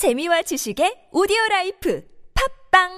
재미와 지식의 오디오 라이프 팝빵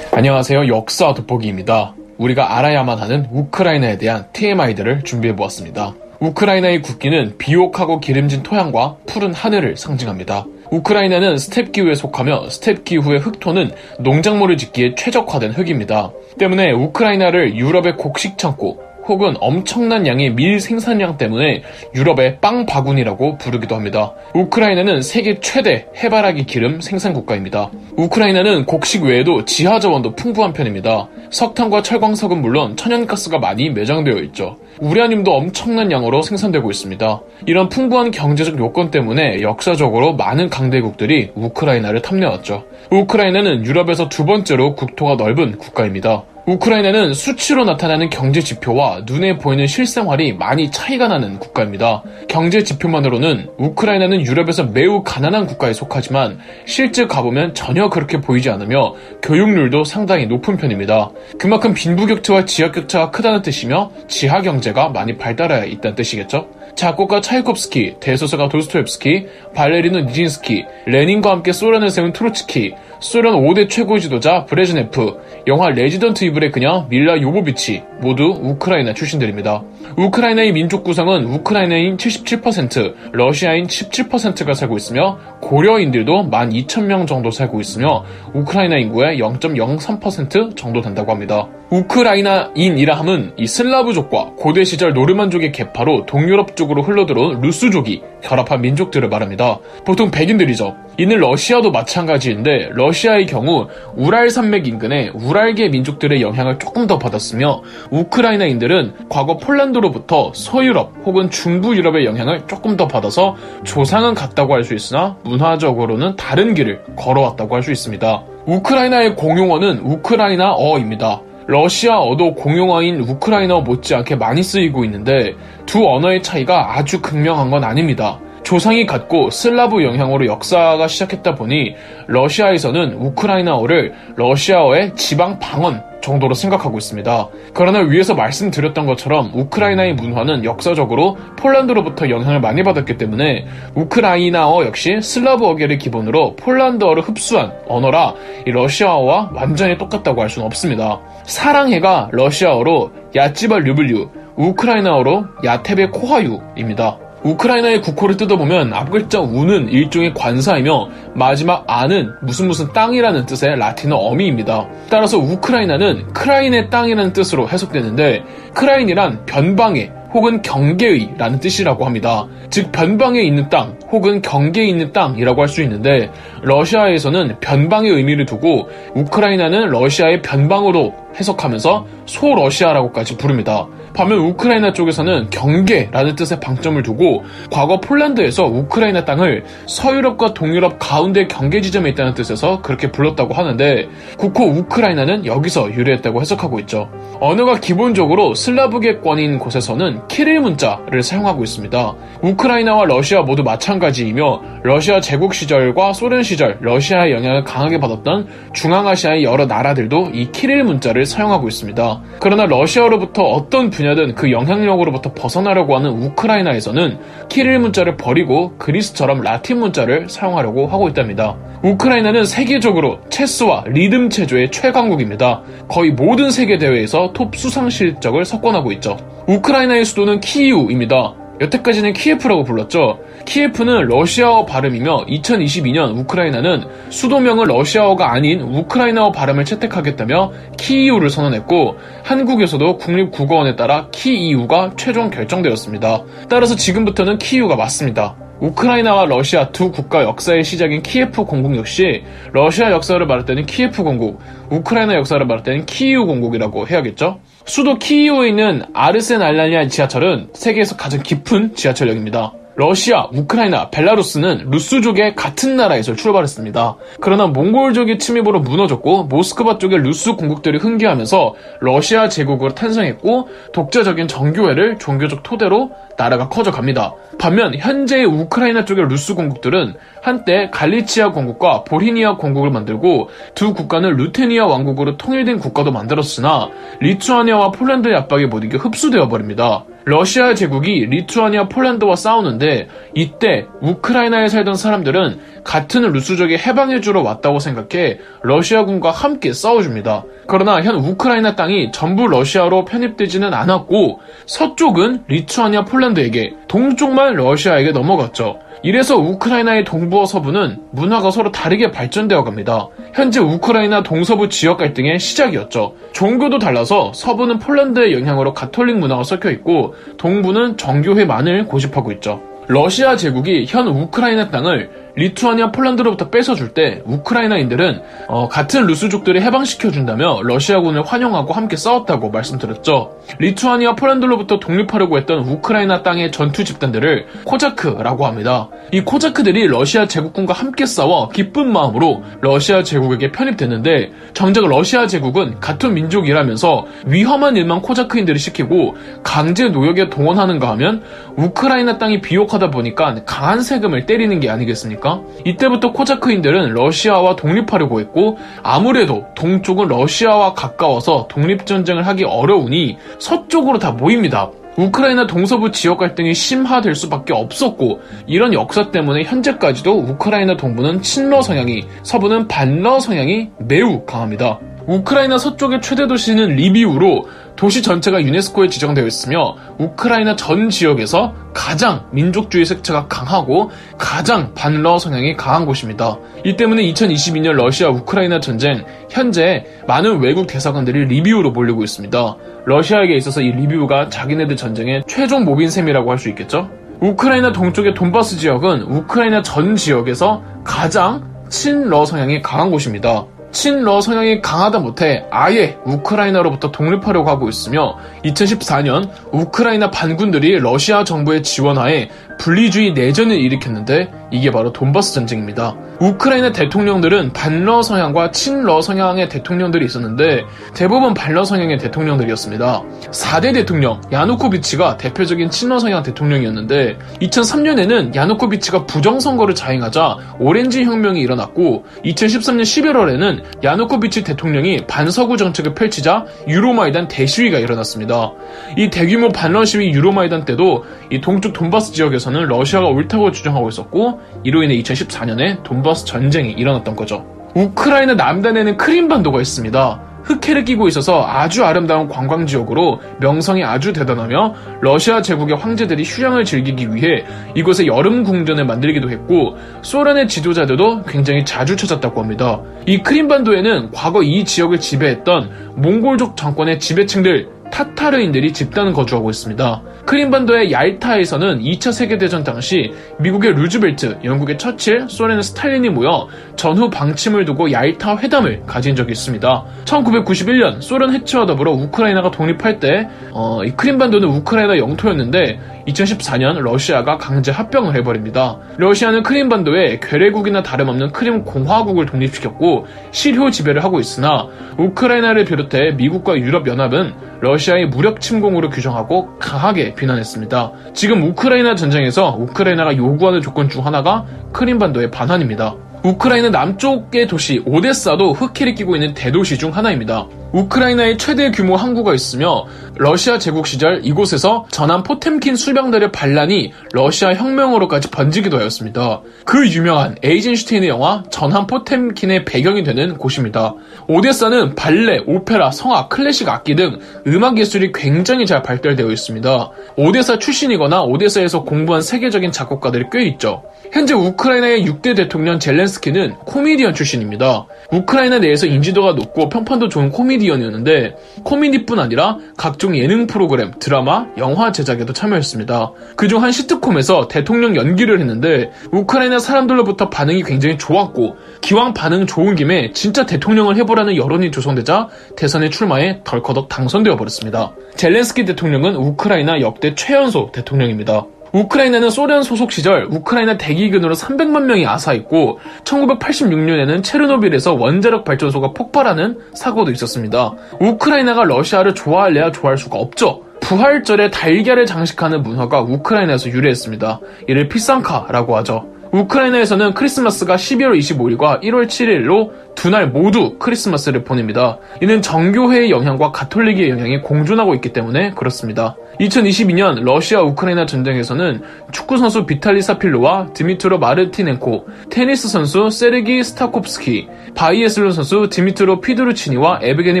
안녕하세요. 역사 돋보기입니다. 우리가 알아야만 하는 우크라이나에 대한 TMI들을 준비해 보았습니다. 우크라이나의 국기는 비옥하고 기름진 토양과 푸른 하늘을 상징합니다. 우크라이나는 스텝 기후에 속하며 스텝 기후의 흑토는 농작물을 짓기에 최적화된 흙입니다. 때문에 우크라이나를 유럽의 곡식 창고, 혹은 엄청난 양의 밀 생산량 때문에 유럽의 빵 바구니라고 부르기도 합니다. 우크라이나는 세계 최대 해바라기 기름 생산 국가입니다. 우크라이나는 곡식 외에도 지하 자원도 풍부한 편입니다. 석탄과 철광석은 물론 천연가스가 많이 매장되어 있죠. 우라늄도 엄청난 양으로 생산되고 있습니다. 이런 풍부한 경제적 요건 때문에 역사적으로 많은 강대국들이 우크라이나를 탐내왔죠. 우크라이나는 유럽에서 두 번째로 국토가 넓은 국가입니다. 우크라이나는 수치로 나타나는 경제 지표와 눈에 보이는 실생활이 많이 차이가 나는 국가입니다. 경제 지표만으로는 우크라이나는 유럽에서 매우 가난한 국가에 속하지만 실제 가보면 전혀 그렇게 보이지 않으며 교육률도 상당히 높은 편입니다. 그만큼 빈부격차와 지역격차가 크다는 뜻이며 지하 경제가 많이 발달해 있다는 뜻이겠죠? 작곡가 차이콥스키, 대소설가 도스토옙스키, 발레리노 니진스키, 레닌과 함께 소련을 세운 트로츠키, 소련 5대 최고 지도자 브레즈네프, 영화 레지던트 이블의 그녀 밀라 요보비치 모두 우크라이나 출신들입니다. 우크라이나의 민족 구성은 우크라이나인 77%, 러시아인 17%가 살고 있으며 고려인들도 12,000명 정도 살고 있으며 우크라이나 인구의 0.03% 정도 된다고 합니다. 우크라이나인이라 함은 이 슬라브족과 고대 시절 노르만족의 계파로 동유럽 쪽으로 흘러들어온 루스족이 결합한 민족들을 말합니다. 보통 백인들이죠. 이는 러시아도 마찬가지인데 러시아의 경우 우랄 산맥 인근의 우랄계 민족들의 영향을 조금 더 받았으며 우크라이나인들은 과거 폴란드로부터 서유럽 혹은 중부 유럽의 영향을 조금 더 받아서 조상은 같다고 할 수 있으나 문화적으로는 다른 길을 걸어왔다고 할 수 있습니다. 우크라이나의 공용어는 우크라이나어입니다. 러시아어도 공용어인 우크라이나어 못지않게 많이 쓰이고 있는데 두 언어의 차이가 아주 극명한 건 아닙니다. 조상이 같고 슬라브 영향으로 역사가 시작했다 보니 러시아에서는 우크라이나어를 러시아어의 지방 방언 정도로 생각하고 있습니다. 그러나 위에서 말씀드렸던 것처럼 우크라이나의 문화는 역사적으로 폴란드로부터 영향을 많이 받았기 때문에 우크라이나어 역시 슬라브어계를 기본으로 폴란드어를 흡수한 언어라 이 러시아어와 완전히 똑같다고 할 수는 없습니다. 사랑해가 러시아어로 Я тебя люблю, 우크라이나어로 Я тебе кохаю입니다. 우크라이나의 국호를 뜯어보면 앞글자 우는 일종의 관사이며 마지막 아는 무슨 무슨 땅이라는 뜻의 라틴어 어미입니다. 따라서 우크라이나는 크라인의 땅이라는 뜻으로 해석되는데 크라인이란 변방의 혹은 경계의라는 뜻이라고 합니다. 즉 변방에 있는 땅 혹은 경계에 있는 땅이라고 할 수 있는데 러시아에서는 변방의 의미를 두고 우크라이나는 러시아의 변방으로 해석하면서 소러시아라고까지 부릅니다. 반면 우크라이나 쪽에서는 경계라는 뜻의 방점을 두고 과거 폴란드에서 우크라이나 땅을 서유럽과 동유럽 가운데 경계 지점에 있다는 뜻에서 그렇게 불렀다고 하는데 국호 우크라이나는 여기서 유래했다고 해석하고 있죠. 언어가 기본적으로 슬라브계권인 곳에서는 키릴 문자를 사용하고 있습니다. 우크라이나와 러시아 모두 마찬가지이며 러시아 제국 시절과 소련 시절 러시아의 영향을 강하게 받았던 중앙아시아의 여러 나라들도 이 키릴 문자를 사용하고 있습니다. 그러나 러시아로부터 어떤 분야 분야든 그 영향력으로부터 벗어나려고 하는 우크라이나에서는 키릴 문자를 버리고 그리스처럼 라틴 문자를 사용하려고 하고 있답니다. 우크라이나는 세계적으로 체스와 리듬 체조의 최강국입니다. 거의 모든 세계 대회에서 톱 수상 실적을 석권하고 있죠. 우크라이나의 수도는 키이우입니다. 여태까지는 키예프라고 불렀죠. 키예프는 러시아어 발음이며 2022년 우크라이나는 수도명을 러시아어가 아닌 우크라이나어 발음을 채택하겠다며 키이우를 선언했고 한국에서도 국립국어원에 따라 키이우가 최종 결정되었습니다. 따라서 지금부터는 키이우가 맞습니다. 우크라이나와 러시아 두 국가 역사의 시작인 키예프 공국 역시 러시아 역사를 말할 때는 키예프 공국, 우크라이나 역사를 말할 때는 키이우 공국이라고 해야겠죠? 수도 키이우에 있는 아르세날나 지하철은 세계에서 가장 깊은 지하철역입니다. 러시아, 우크라이나, 벨라루스는 루스족의 같은 나라에서 출발했습니다. 그러나 몽골족의 침입으로 무너졌고 모스크바 쪽의 루스 공국들이 흥기하면서 러시아 제국으로 탄생했고 독자적인 정교회를 종교적 토대로 나라가 커져갑니다. 반면 현재의 우크라이나 쪽의 루스 공국들은 한때 갈리치아 공국과 보리니아 공국을 만들고 두 국가는 루테니아 왕국으로 통일된 국가도 만들었으나 리투아니아와 폴란드의 압박에 못 이겨 흡수되어 버립니다. 러시아 제국이 리투아니아 폴란드와 싸우는데 이때 우크라이나에 살던 사람들은 같은 루스족이 해방해주러 왔다고 생각해 러시아군과 함께 싸워줍니다. 그러나 현 우크라이나 땅이 전부 러시아로 편입되지는 않았고 서쪽은 리투아니아 폴란드에게 동쪽만 러시아에게 넘어갔죠. 이래서 우크라이나의 동부와 서부는 문화가 서로 다르게 발전되어 갑니다. 현재 우크라이나 동서부 지역 갈등의 시작이었죠. 종교도 달라서 서부는 폴란드의 영향으로 가톨릭 문화가 섞여 있고 동부는 정교회만을 고집하고 있죠. 러시아 제국이 현 우크라이나 땅을 리투아니아 폴란드로부터 뺏어줄 때 우크라이나인들은 어, 같은 루스족들을 해방시켜준다며 러시아군을 환영하고 함께 싸웠다고 말씀드렸죠. 리투아니아 폴란드로부터 독립하려고 했던 우크라이나 땅의 전투 집단들을 코자크라고 합니다. 이 코자크들이 러시아 제국군과 함께 싸워 기쁜 마음으로 러시아 제국에게 편입됐는데 정작 러시아 제국은 같은 민족이라면서 위험한 일만 코자크인들이 시키고 강제 노역에 동원하는가 하면 우크라이나 땅이 비옥하다 보니까 강한 세금을 때리는 게 아니겠습니까? 않습니까? 이때부터 코자크인들은 러시아와 독립하려고 했고 아무래도 동쪽은 러시아와 가까워서 독립전쟁을 하기 어려우니 서쪽으로 다 모입니다. 우크라이나 동서부 지역 갈등이 심화될 수밖에 없었고 이런 역사 때문에 현재까지도 우크라이나 동부는 친러 성향이 서부는 반러 성향이 매우 강합니다. 우크라이나 서쪽의 최대 도시는 리비우로 도시 전체가 유네스코에 지정되어 있으며 우크라이나 전 지역에서 가장 민족주의 색채가 강하고 가장 반러 성향이 강한 곳입니다. 이 때문에 2022년 러시아 우크라이나 전쟁 현재 많은 외국 대사관들이 리비우로 몰리고 있습니다. 러시아에게 있어서 이 리비우가 자기네들 전쟁의 최종 모빈 셈이라고 할 수 있겠죠? 우크라이나 동쪽의 돈바스 지역은 우크라이나 전 지역에서 가장 친러 성향이 강한 곳입니다. 친러 성향이 강하다 못해 아예 우크라이나로부터 독립하려고 하고 있으며 2014년 우크라이나 반군들이 러시아 정부의 지원하에 분리주의 내전을 일으켰는데 이게 바로 돈바스 전쟁입니다. 우크라이나 대통령들은 반러 성향과 친러 성향의 대통령들이 있었는데 대부분 반러 성향의 대통령들이었습니다. 4대 대통령 야누코비치가 대표적인 친러 성향 대통령이었는데 2003년에는 야누코비치가 부정선거를 자행하자 오렌지 혁명이 일어났고 2013년 11월에는 야누코비치 대통령이 반서구 정책을 펼치자 유로마이단 대시위가 일어났습니다. 이 대규모 반러 시위 유로마이단 때도 이 동쪽 돈바스 지역에서 는 러시아가 옳다고 주장하고 있었고 이로 인해 2014년에 돈바스 전쟁이 일어났던 거죠. 우크라이나 남단에는 크림반도가 있습니다. 흑해를 끼고 있어서 아주 아름다운 관광지역으로 명성이 아주 대단하며 러시아 제국의 황제들이 휴양을 즐기기 위해 이곳에 여름 궁전을 만들기도 했고 소련의 지도자들도 굉장히 자주 찾았다고 합니다. 이 크림반도에는 과거 이 지역을 지배했던 몽골족 정권의 지배층들 타타르인들이 집단 거주하고 있습니다. 크림반도의 얄타에서는 2차 세계대전 당시 미국의 루즈벨트, 영국의 처칠, 소련의 스탈린이 모여 전후 방침을 두고 얄타 회담을 가진 적이 있습니다. 1991년 소련 해체와 더불어 우크라이나가 독립할 때 어, 이 크림반도는 우크라이나 영토였는데 2014년 러시아가 강제 합병을 해버립니다. 러시아는 크림반도에 괴뢰국이나 다름없는 크림 공화국을 독립시켰고 실효 지배를 하고 있으나 우크라이나를 비롯해 미국과 유럽 연합은 러시아의 무력 침공으로 규정하고 강하게 비난했습니다. 지금 우크라이나 전쟁에서 우크라이나가 요구하는 조건 중 하나가 크림반도의 반환입니다. 우크라이나 남쪽의 도시 오데사도 흑해를 끼고 있는 대도시 중 하나입니다. 우크라이나의 최대 규모 항구가 있으며 러시아 제국 시절 이곳에서 전함 포템킨 수병들의 반란이 러시아 혁명으로까지 번지기도 하였습니다. 그 유명한 에이젠슈테인의 영화 전함 포템킨의 배경이 되는 곳입니다. 오데사는 발레, 오페라, 성악, 클래식 악기 등 음악 예술이 굉장히 잘 발달되어 있습니다. 오데사 출신이거나 오데사에서 공부한 세계적인 작곡가들이 꽤 있죠. 현재 우크라이나의 6대 대통령 젤렌스키는 코미디언 출신입니다. 우크라이나 내에서 인지도가 높고 평판도 좋은 코미디언 이었는데 코미디뿐 아니라 각종 예능 프로그램, 드라마, 영화 제작에도 참여했습니다. 그중 한 시트콤에서 대통령 연기를 했는데 우크라이나 사람들로부터 반응이 굉장히 좋았고 기왕 반응 좋은 김에 진짜 대통령을 해보라는 여론이 조성되자 대선에 출마해 덜커덕 당선되어 버렸습니다. 젤렌스키 대통령은 우크라이나 역대 최연소 대통령입니다. 우크라이나는 소련 소속 시절 우크라이나 대기근으로 300만 명이 아사했고 1986년에는 체르노빌에서 원자력 발전소가 폭발하는 사고도 있었습니다. 우크라이나가 러시아를 좋아할래야 좋아할 수가 없죠. 부활절에 달걀을 장식하는 문화가 우크라이나에서 유래했습니다. 이를 피상카라고 하죠. 우크라이나에서는 크리스마스가 12월 25일과 1월 7일로 두 날 모두 크리스마스를 보냅니다. 이는 정교회의 영향과 가톨릭의 영향이 공존하고 있기 때문에 그렇습니다. 2022년 러시아 우크라이나 전쟁에서는 축구 선수 비탈리 사필로와 드미트로 마르티넨코, 테니스 선수 세르기 스타콥스키, 바이애슬론 선수 디미트로 피드루치니와 에브게니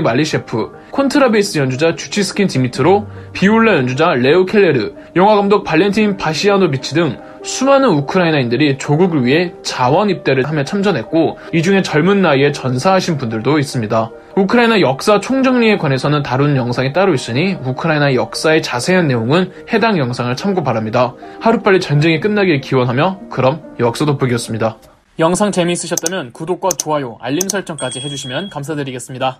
말리셰프, 콘트라베이스 연주자 주치스킨 디미트로, 비올라 연주자 레오 켈레르, 영화 감독 발렌틴 바시아노비치 등 수많은 우크라이나인들이 조국을 위해 자원 입대를 하며 참전했고 이 중에 젊은 나이에 전사하신 분들도 있습니다. 우크라이나 역사 총정리에 관해서는 다룬 영상이 따로 있으니 우크라이나 역사의 자세한 내용은 해당 영상을 참고 바랍니다. 하루빨리 전쟁이 끝나길 기원하며 그럼 역사 돋보기였습니다. 영상 재미있으셨다면 구독과 좋아요, 알림 설정까지 해주시면 감사드리겠습니다.